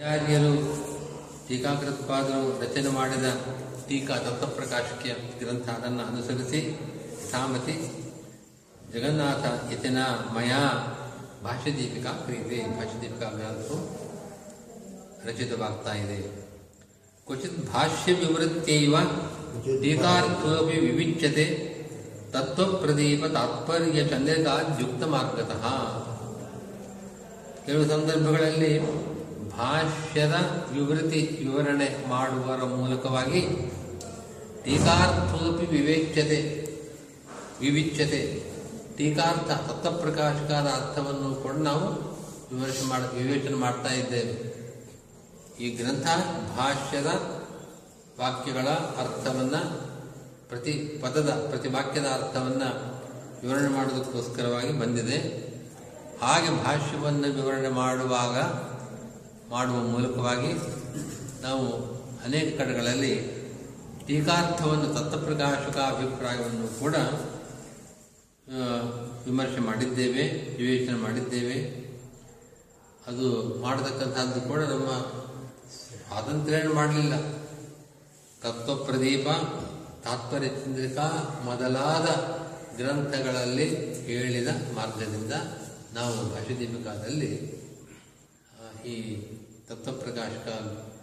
ಆಚಾರ್ಯರು ಟೀಕಾಕೃತ್ಪಾದರು ರಚನೆ ಮಾಡಿದ ಟೀಕಾ ದತ್ತಪ್ರಕಾಶಕ್ಕೆ ಗ್ರಂಥ ಅದನ್ನು ಅನುಸರಿಸಿ ಸಾಮತಿ ಜಗನ್ನಾಥ ಯತನ ಮಯಾ ಭಾಷ್ಯದೀಪಿಕಾ ಕ್ರಿಯತೆ ಭಾಷ್ಯದೀಪಿಕಾ ಗ್ರಂಥವು ರಚಿತವಾಗ್ತಾ ಇದೆ. ಕ್ವಚಿತ್ ಭಾಷ್ಯ ವಿವೃತ್ತೈವ ಟೀಕಾರ್ಥೋಪಿ ವಿವಿಚ್ಯತೆ ತತ್ವಪ್ರದೀಪ ತಾತ್ಪರ್ಯ ಚಂದ್ರಿಕಾದ್ಯುಕ್ತ ಮಾರ್ಗತಃ. ಕೆಲವು ಸಂದರ್ಭಗಳಲ್ಲಿ ಭಾಷ್ಯದ ವಿವೃತಿ ವಿವರಣೆ ಮಾಡುವರ ಮೂಲಕವಾಗಿ ಟೀಕಾರ್ಥೋಪಿ ವಿವೇಚ್ಯತೆ, ವಿವಿಚ್ಯತೆ, ಟೀಕಾರ್ಥ ತತ್ವಪ್ರಕಾಶಕಾದ ಅರ್ಥವನ್ನು ಕೂಡ ನಾವು ವಿಮರ್ಶೆ ಮಾಡ, ವಿವೇಚನೆ ಮಾಡ್ತಾ ಇದ್ದೇವೆ. ಈ ಗ್ರಂಥ ಭಾಷ್ಯದ ವಾಕ್ಯಗಳ ಅರ್ಥವನ್ನು ಪ್ರತಿ ಪದದ, ಪ್ರತಿ ವಾಕ್ಯದ ಅರ್ಥವನ್ನು ವಿವರಣೆ ಮಾಡೋದಕ್ಕೋಸ್ಕರವಾಗಿ ಬಂದಿದೆ. ಹಾಗೆ ಭಾಷ್ಯವನ್ನು ವಿವರಣೆ ಮಾಡುವಾಗ ಮಾಡುವ ಮೂಲಕವಾಗಿ ನಾವು ಅನೇಕ ಕಡೆಗಳಲ್ಲಿ ಟೀಕಾರ್ಥವನ್ನು ತತ್ವಪ್ರಕಾಶಕ ಅಭಿಪ್ರಾಯವನ್ನು ಕೂಡ ವಿಮರ್ಶೆ ಮಾಡಿದ್ದೇವೆ ವಿವೇಚನೆ ಮಾಡಿದ್ದೇವೆ. ಅದು ಮಾಡತಕ್ಕಂಥದ್ದು ಕೂಡ ನಮ್ಮ ಸ್ವಾತಂತ್ರ್ಯ ಮಾಡಲಿಲ್ಲ. ತತ್ವಪ್ರದೀಪ ತಾತ್ಪರ್ಯ ಚಂದ್ರಿಕಾ ಮೊದಲಾದ ಗ್ರಂಥಗಳಲ್ಲಿ ಹೇಳಿದ ಮಾರ್ಗದಿಂದ ನಾವು ಭಾಷಾದೀಪಿಕಾದಲ್ಲಿ ಆ, ಈ ತತ್ವಪ್ರಕಾಶಕ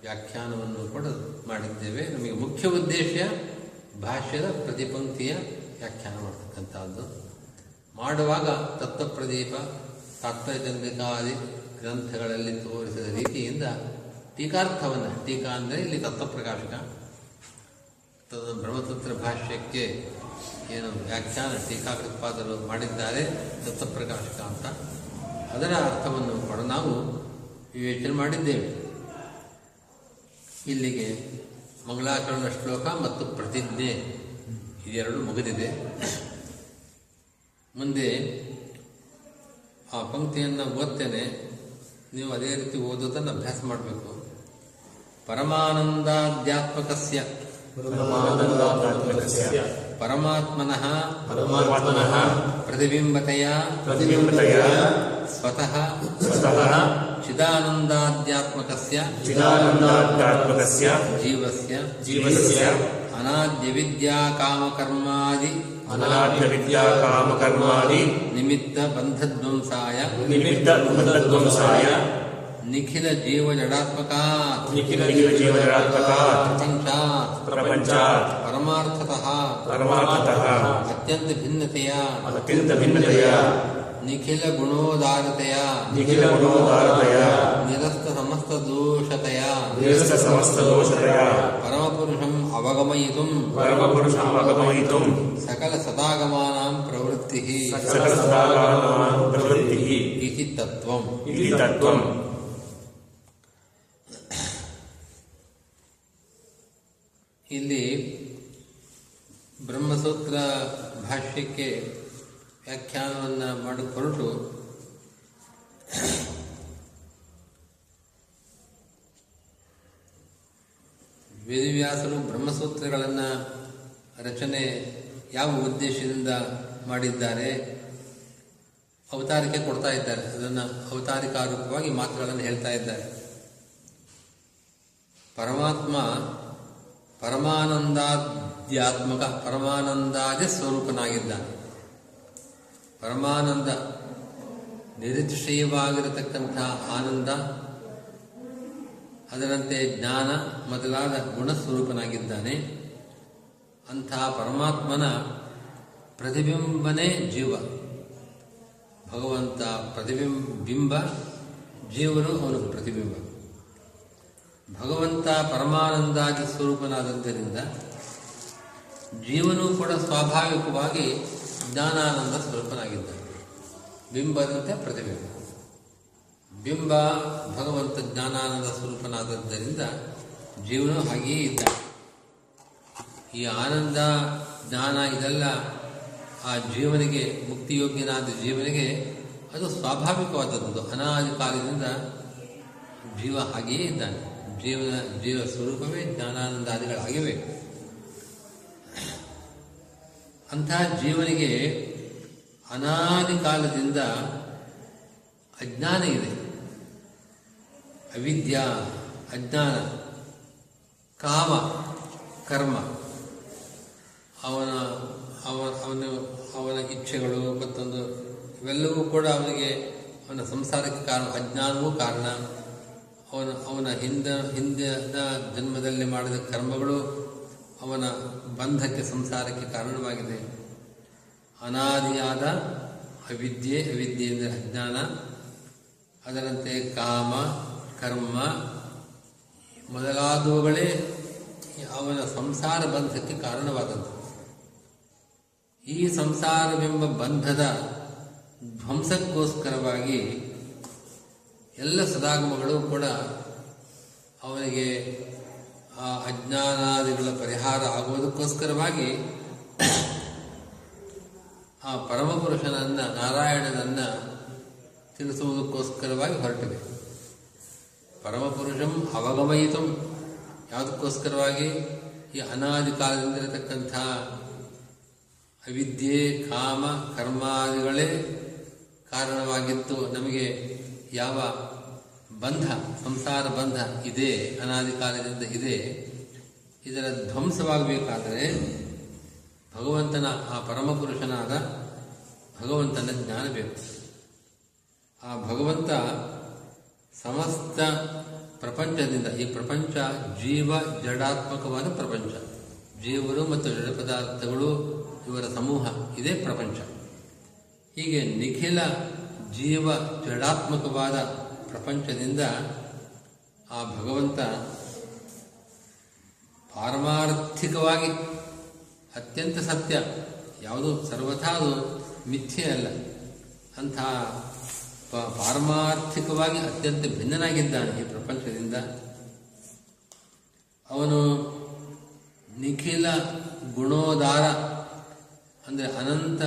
ವ್ಯಾಖ್ಯಾನವನ್ನು ಕೂಡ ಮಾಡಿದ್ದೇವೆ. ನಮಗೆ ಮುಖ್ಯ ಉದ್ದೇಶ ಭಾಷ್ಯದ ಪ್ರತಿಪಂಕ್ತಿಯ ವ್ಯಾಖ್ಯಾನ ಮಾಡತಕ್ಕಂಥದ್ದು. ಮಾಡುವಾಗ ತತ್ವಪ್ರದೀಪ ತಾತ್ಪರ್ಯಚಂದ್ರಿಕಾದಿ ಗ್ರಂಥಗಳಲ್ಲಿ ತೋರಿಸಿದ ರೀತಿಯಿಂದ ಟೀಕಾರ್ಥವನ್ನು, ಟೀಕಾ ಅಂದರೆ ಇಲ್ಲಿ ತತ್ವಪ್ರಕಾಶಕ. ತದ ಬ್ರಹ್ಮಸೂತ್ರ ಭಾಷ್ಯಕ್ಕೆ ಏನು ವ್ಯಾಖ್ಯಾನ ಟೀಕಾಕೃತ್ಪಾದರು ಮಾಡಿದ್ದಾರೆ ತತ್ವಪ್ರಕಾಶಕ ಅಂತ. ಅದರ ಅರ್ಥವನ್ನು ಕೂಡ ನಾವು ವಿವೇಚನೆ ಮಾಡಿದ್ದೇವೆ. ಇಲ್ಲಿಗೆ ಮಂಗಳಾಚರಣ ಶ್ಲೋಕ ಮತ್ತು ಪ್ರತಿಜ್ಞೆ ಇದೆರಡು ಮುಗಿದಿದೆ. ಮುಂದೆ ಆ ಪಂಕ್ತಿಯನ್ನು ಓದ್ತೇನೆ. ನೀವು ಅದೇ ರೀತಿ ಓದೋದನ್ನು ಅಭ್ಯಾಸ ಮಾಡಬೇಕು. ಪರಮಾನಂದಾಧ್ಯಾತ್ಮಕಸ್ಯ. ಪರಮಾತ್ಮನಃ ಪರಮಾತ್ಮನಃ ಪ್ರತಿಬಿಂಬತೆಯ ಪ್ರತಿಬಿಂಬತೆಯ ಸ್ವತಃ ಸ್ವತಃ चिदानंदत्मक चिदानंदत्मक जीव से जीव से अनाद्य विद्या काम कर्मादि चिदानन्दाध्यात्मकस्य चिदानन्दाध्यात्मकस्य जीवस्य जीवस्य अनाद्यविद्याकामकर्मादि अनाद्यविद्याकामकर्मादि निमित्तबन्धध्वंसाय निमित्तबन्धध्वंसाय निखिल जीव जड़ात्मका निखिल जीव जीव जड़ात्मका प्रपंचा प्रपंचा परमार्थतः परमार्थतः अत्यंत भिन्नतया अत्यंत भिन्नतया ಪರಮಾರ್ಥತಃ ಅತ್ಯಂತ ಭಿನ್ನತೆಯ ಅತ್ಯಂತ ಭಿನ್ನತೆಯ ನಿಖಿಲ ಗುಣೋದಾರತೆಯ ನಿಖಿಲ ಗುಣೋದಾರತೆಯ ನಿರಸ್ತ ಸಮಸ್ತ ದೋಷತೆಯ ನಿರಸ ಸಮಸ್ತ ದೋಷತೆಯ ಪರಮಪುರುಷಂ ಅವಗಮಯಿತುಂ ಪರಮಪುರುಷಂ ಅಗಮಯಿತುಂ ಸಕಲ ಸದಾಗಮಾನಾಂ ಪ್ರವೃತ್ತಿ ಸಕಲ ಸದಾಗಾನಾಂ ಪ್ರವೃತ್ತಿಃ ಇತಿ ತತ್ವಂ ಇತಿ ತತ್ವಂ ಇಲ್ಲಿ ಬ್ರಹ್ಮಸೂತ್ರ ಭಾಷ್ಯಕ್ಕೆ ವ್ಯಾಖ್ಯಾನವನ್ನು ಮಾಡಿಕೊರಟು ವೇದಿವ್ಯಾಸರು ಬ್ರಹ್ಮಸೂತ್ರಗಳನ್ನು ರಚನೆ ಯಾವ ಉದ್ದೇಶದಿಂದ ಮಾಡಿದ್ದಾರೆ, ಅವತಾರಿಕೆ ಕೊಡ್ತಾ ಇದ್ದಾರೆ. ಅದನ್ನು ಅವತಾರಿಕಾರೂಪವಾಗಿ ಮಾತುಗಳನ್ನು ಹೇಳ್ತಾ ಇದ್ದಾರೆ. ಪರಮಾತ್ಮ ಪರಮಾನಂದಾಧ್ಯಾತ್ಮಕ, ಪರಮಾನಂದಾದಿ ಸ್ವರೂಪನಾಗಿದ್ದಾನೆ. ಪರಮಾನಂದ ನಿರುತಿಶಯವಾಗಿರತಕ್ಕಂಥ ಆನಂದ, ಅದರಂತೆ ಜ್ಞಾನ ಮೊದಲಾದ ಗುಣಸ್ವರೂಪನಾಗಿದ್ದಾನೆ. ಅಂಥ ಪರಮಾತ್ಮನ ಪ್ರತಿಬಿಂಬನೇ ಜೀವ. ಭಗವಂತ ಪ್ರತಿಬಿಂಬ ಬಿಂಬ ಜೀವರು ಅವನು ಪ್ರತಿಬಿಂಬ. ಭಗವಂತ ಪರಮಾನಂದಾದಿ ಸ್ವರೂಪನಾದದ್ದರಿಂದ ಜೀವನೂ ಕೂಡ ಸ್ವಾಭಾವಿಕವಾಗಿ ಜ್ಞಾನಾನಂದ ಸ್ವರೂಪನಾಗಿದ್ದಾನೆ ಬಿಂಬದಂತೆ ಪ್ರತಿಬಿಂಬ ಬಿಂಬ ಭಗವಂತ ಜ್ಞಾನಾನಂದ ಸ್ವರೂಪನಾದದ್ದರಿಂದ ಜೀವನ ಹಾಗೆಯೇ ಇದ್ದ. ಈ ಆನಂದ, ಜ್ಞಾನ ಇದೆಲ್ಲ ಆ ಜೀವನಿಗೆ, ಮುಕ್ತಿಯೋಗ್ಯನಾದ ಜೀವನಿಗೆ ಅದು ಸ್ವಾಭಾವಿಕವಾದದ್ದು. ಅನಾದಿ ಕಾಲದಿಂದ ಜೀವ ಹಾಗೆಯೇ ಇದ್ದಾನೆ. ಜೀವನ, ಜೀವ ಸ್ವರೂಪವೇ ಜ್ಞಾನಾನಂದಾದಿಗಳಾಗಿವೆ. ಅಂಥ ಜೀವನಿಗೆ ಅನಾದಿ ಕಾಲದಿಂದ ಅಜ್ಞಾನ ಇದೆ. ಅವಿದ್ಯಾ, ಅಜ್ಞಾನ, ಕಾಮ, ಕರ್ಮ, ಅವನ ಅವನ ಅವನ ಇಚ್ಛೆಗಳು ಮತ್ತೊಂದು ಇವೆಲ್ಲವೂ ಕೂಡ ಅವನಿಗೆ ಅವನ ಸಂಸಾರಕ್ಕೆ ಕಾರಣ, ಅಜ್ಞಾನವೂ ಕಾರಣ. ಅವನ ಅವನ ಹಿಂದ, ಹಿಂದಿನ ಜನ್ಮದಲ್ಲಿ ಮಾಡಿದ ಕರ್ಮಗಳು ಅವನ ಬಂಧಕ್ಕೆ ಸಂಸಾರಕ್ಕೆ ಕಾರಣವಾಗಿದೆ. ಅನಾದಿಯಾದ ಅವಿದ್ಯೆ ಅವಿದ್ಯೆ ಎಂದರೆ ಅಜ್ಞಾನ. ಅದರಂತೆ ಕಾಮ, ಕರ್ಮ ಮೊದಲಾದವುಗಳೇ ಅವನ ಸಂಸಾರ ಬಂಧಕ್ಕೆ ಕಾರಣವಾದದ್ದು ಈ ಸಂಸಾರವೆಂಬ ಬಂಧದ ಧ್ವಂಸಕ್ಕೋಸ್ಕರವಾಗಿ ಎಲ್ಲ ಸದಾಗಮಗಳು ಕೂಡ ಅವನಿಗೆ ಆ ಅಜ್ಞಾನಾದಿಗಳ ಪರಿಹಾರ ಆಗುವುದಕ್ಕೋಸ್ಕರವಾಗಿ ಆ ಪರಮಪುರುಷನನ್ನ ನಾರಾಯಣನನ್ನ ತಿಳಿಸುವುದಕ್ಕೋಸ್ಕರವಾಗಿ ಹೊರಟಿದೆ. ಪರಮಪುರುಷಂ ಅವಗಮಯಿತು. ಯಾವುದಕ್ಕೋಸ್ಕರವಾಗಿ? ಈ ಅನಾದಿ ಕಾಲದಿಂದಿರತಕ್ಕಂಥ ಅವಿದ್ಯೆ, ಕಾಮ, ಕರ್ಮಾದಿಗಳೇ ಕಾರಣವಾಗಿತ್ತು ನಮಗೆ ಯಾವ ಬಂಧ, ಸಂಸಾರ ಬಂಧ ಇದೆ ಅನಾದಿ ಕಾಲದಿಂದ ಇದೆ. ಇದರ ಧ್ವಂಸವಾಗಬೇಕಾದರೆ ಭಗವಂತನ ಆ ಪರಮಪುರುಷನಾದ ಭಗವಂತನ ಜ್ಞಾನ ಬೇಕು. ಆ ಭಗವಂತ ಸಮಸ್ತ ಪ್ರಪಂಚದಿಂದ, ಈ ಪ್ರಪಂಚ ಜೀವ ಜಡಾತ್ಮಕವಾದ ಪ್ರಪಂಚ. ಜೀವರು ಮತ್ತು ಜಡ ಪದಾರ್ಥಗಳು ಇವರ ಸಮೂಹ, ಇದೇ ಪ್ರಪಂಚ. ಹೀಗೆ ನಿಖಿಲ ಜೀವ ಜಡಾತ್ಮಕವಾದ ಪ್ರಪಂಚದಿಂದ ಆ ಭಗವಂತ ಪಾರಮಾರ್ಥಿಕವಾಗಿ ಅತ್ಯಂತ ಸತ್ಯ, ಯಾವುದು ಸರ್ವಥಾ ಅದು ಮಿಥ್ಯೆ ಅಲ್ಲ. ಅಂಥ ಪಾರಮಾರ್ಥಿಕವಾಗಿ ಅತ್ಯಂತ ಭಿನ್ನನಾಗಿದ್ದಾನೆ ಈ ಪ್ರಪಂಚದಿಂದ. ಅವನು ನಿಖಿಲ ಗುಣೋದಾರ, ಅಂದರೆ ಅನಂತ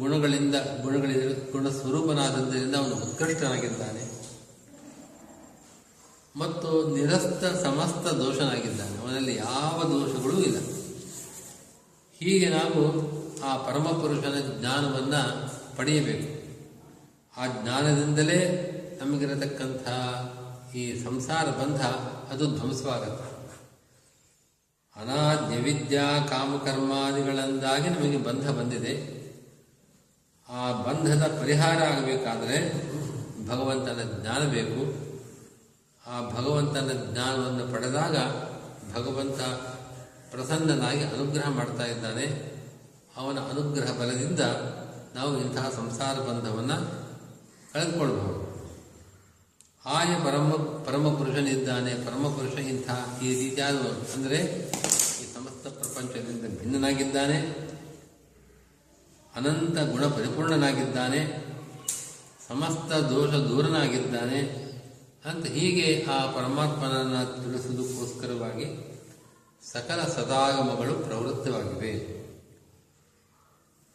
ಗುಣಗಳಿಂದ ಗುಣಗಳಿಂದ ಗುಣ ಸ್ವರೂಪನಾದದ್ದರಿಂದ ಅವನು ಉತ್ಕೃಷ್ಟನಾಗಿದ್ದಾನೆ. ಮತ್ತು ನಿರಸ್ತ ಸಮಸ್ತ ದೋಷನಾಗಿದ್ದಾನೆ. ಅವನಲ್ಲಿ ಯಾವ ದೋಷಗಳೂ ಇಲ್ಲ. ಹೀಗೆ ನಾವು ಆ ಪರಮಪುರುಷನ ಜ್ಞಾನವನ್ನು ಪಡೆಯಬೇಕು. ಆ ಜ್ಞಾನದಿಂದಲೇ ನಮಗಿರತಕ್ಕಂಥ ಈ ಸಂಸಾರ ಬಂಧ, ಅದು ಧ್ವಂಸವಾಗುತ್ತೆ. ಅನಾದ್ಯ ವಿದ್ಯಾ ಕಾಮಕರ್ಮಾದಿಗಳಿಂದಾಗಿ ನಮಗೆ ಬಂಧ ಬಂದಿದೆ. ಆ ಬಂಧದ ಪರಿಹಾರ ಆಗಬೇಕಾದರೆ ಭಗವಂತನ ಜ್ಞಾನ ಬೇಕು. ಆ ಭಗವಂತನ ಜ್ಞಾನವನ್ನು ಪಡೆದಾಗ ಭಗವಂತ ಪ್ರಸನ್ನನಾಗಿ ಅನುಗ್ರಹ ಮಾಡ್ತಾ ಇದ್ದಾನೆ. ಅವನ ಅನುಗ್ರಹ ಬಲದಿಂದ ನಾವು ಇಂತಹ ಸಂಸಾರ ಬಂಧವನ್ನು ಕಳೆದುಕೊಳ್ಬಹುದು. ಆಯ ಪರಮ, ಪರಮಪುರುಷನಿದ್ದಾನೆ. ಪರಮಪುರುಷ ಇಂತಹ ಈ ರೀತಿಯಾದ ಅಂದರೆ ಈ ಸಮಸ್ತ ಪ್ರಪಂಚದಿಂದ ಭಿನ್ನನಾಗಿದ್ದಾನೆ. ಅನಂತ ಗುಣ ಪರಿಪೂರ್ಣನಾಗಿದ್ದಾನೆ. ಸಮಸ್ತ ದೋಷ ದೂರನಾಗಿದ್ದಾನೆ. ಅಂತ ಹೀಗೆ ಆ ಪರಮಾತ್ಮನನ್ನು ತಿಳಿಸುವುದಕ್ಕೋಸ್ಕರವಾಗಿ ಸಕಲ ಸದಾಗಮಗಳು ಪ್ರವೃತ್ತವಾಗಿವೆ.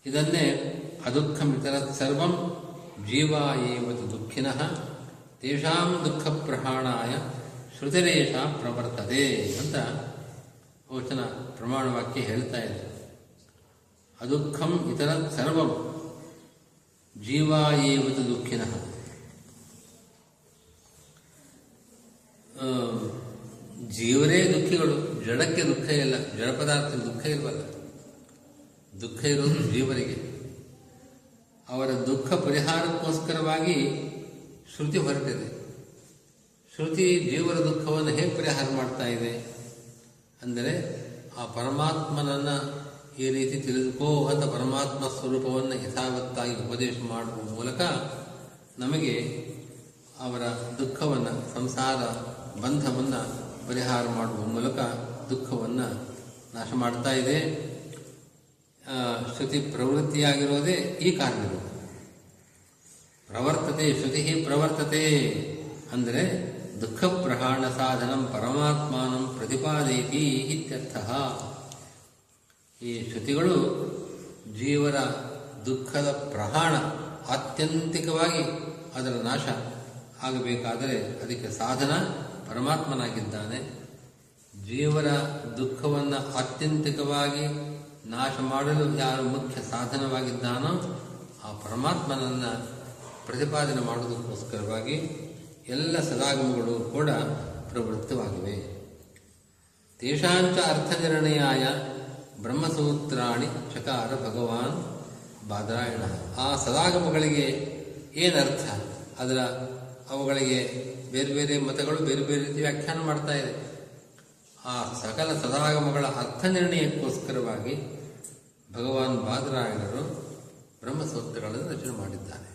ಇದನ್ನೇ ಅದುಃಖಮಿತರ ಸರ್ವಂ ಜೀವ ಏವತು ದುಃಖಿನಃ ತೇಷಾಂ ದುಃಖ ಪ್ರಹಾಣಾಯ ಶ್ರುತಿರೇಷ ಪ್ರವರ್ತದೆ ಅಂತ ವಚನ ಪ್ರಮಾಣವಾಕ್ಯ ಹೇಳ್ತಾ ಇದೆ ಅದುಃಖಂ ಇತರ ಸರ್ವಂ ಜೀವ ಏವತು ದುಃಖಿನಃ ಆ, ಜೀವರೇ ದುಃಖಿಗಳು ಜಡಕ್ಕೆ ದುಃಖ ಇಲ್ಲ ಜಡ ಪದಾರ್ಥ ದುಃಖ ಇಲ್ವಲ್ಲ? ದುಃಖ ಇರೋದು ಜೀವರಿಗೆ. ಅವರ ದುಃಖ ಪರಿಹಾರಕ್ಕೋಸ್ಕರವಾಗಿ ಶ್ರುತಿ ಹೊರಟಿದೆ. ಶ್ರುತಿ ಜೀವರ ದುಃಖವನ್ನು ಹೇಗೆ ಪರಿಹಾರ ಮಾಡ್ತಾ ಇದೆ? ಅಂದರೆ ಆ ಪರಮಾತ್ಮನನ್ನ ಈ ರೀತಿ ತಿಳಿದುಕೋ ಅಂತ ಪರಮಾತ್ಮ ಸ್ವರೂಪವನ್ನು ಯಥಾವತ್ತಾಗಿ ಉಪದೇಶ ಮಾಡುವ ಮೂಲಕ ನಮಗೆ ಅವರ ದುಃಖವನ್ನು ಸಂಸಾರ ಬಂಧವನ್ನು ಪರಿಹಾರ ಮಾಡುವ ಮೂಲಕ ದುಃಖವನ್ನು ನಾಶ ಮಾಡ್ತಾ ಇದೆ. ಶ್ರುತಿ ಪ್ರವೃತ್ತಿಯಾಗಿರೋದೇ ಈ ಕಾರಣಗಳು. ಪ್ರವರ್ತತೆ, ಶ್ರುತಿ ಪ್ರವರ್ತತೆ ಅಂದರೆ ದುಃಖ ಪ್ರಹಾಣ ಸಾಧನಂ ಪರಮಾತ್ಮಾನಂ ಪ್ರತಿಪಾದಯತಿ ಇತ್ಯರ್ಥ. ಈ ಶ್ರುತಿಗಳು ಜೀವರ ದುಃಖದ ಪ್ರಹಾಣ ಆತ್ಯಂತಿಕವಾಗಿ ಅದರ ನಾಶ ಆಗಬೇಕಾದರೆ ಅದಕ್ಕೆ ಸಾಧನ ಪರಮಾತ್ಮನಾಗಿದ್ದಾನೆ, ಜೀವರ ದುಃಖವನ್ನು ಆತ್ಯಂತಿಕವಾಗಿ ನಾಶ ಮಾಡಲು ಯಾರು ಮುಖ್ಯ ಸಾಧನವಾಗಿದ್ದಾನೋ ಆ ಪರಮಾತ್ಮನನ್ನು ಪ್ರತಿಪಾದನೆ ಮಾಡುವುದಕ್ಕೋಸ್ಕರವಾಗಿ ಎಲ್ಲ ಸದಾಗಮಗಳು ಕೂಡ ಪ್ರವೃತ್ತವಾಗಿವೆ. ತೇಷಾಂಚ ಅರ್ಥನಿರ್ಣಯಾಯ ಬ್ರಹ್ಮಸೂತ್ರಾಣಿ ಚಕಾರ ಭಗವಾನ್ ಬಾದರಾಯಣ. ಆ ಸದಾಗಮಗಳಿಗೆ ಏನರ್ಥ? ಅದರ ಅವುಗಳಿಗೆ ಬೇರೆ ಬೇರೆ ಮತಗಳು ಬೇರೆ ಬೇರೆ ರೀತಿ ವ್ಯಾಖ್ಯಾನ ಮಾಡ್ತಾ ಇದೆ. ಆ ಸಕಲ ಸದಾಗಮಗಳ ಅರ್ಥ ನಿರ್ಣಯಕ್ಕೋಸ್ಕರವಾಗಿ ಭಗವಾನ್ ಬಾದರಾಯಣರು ಬ್ರಹ್ಮಸೂತ್ರಗಳನ್ನು ರಚನೆ ಮಾಡಿದ್ದಾರೆ.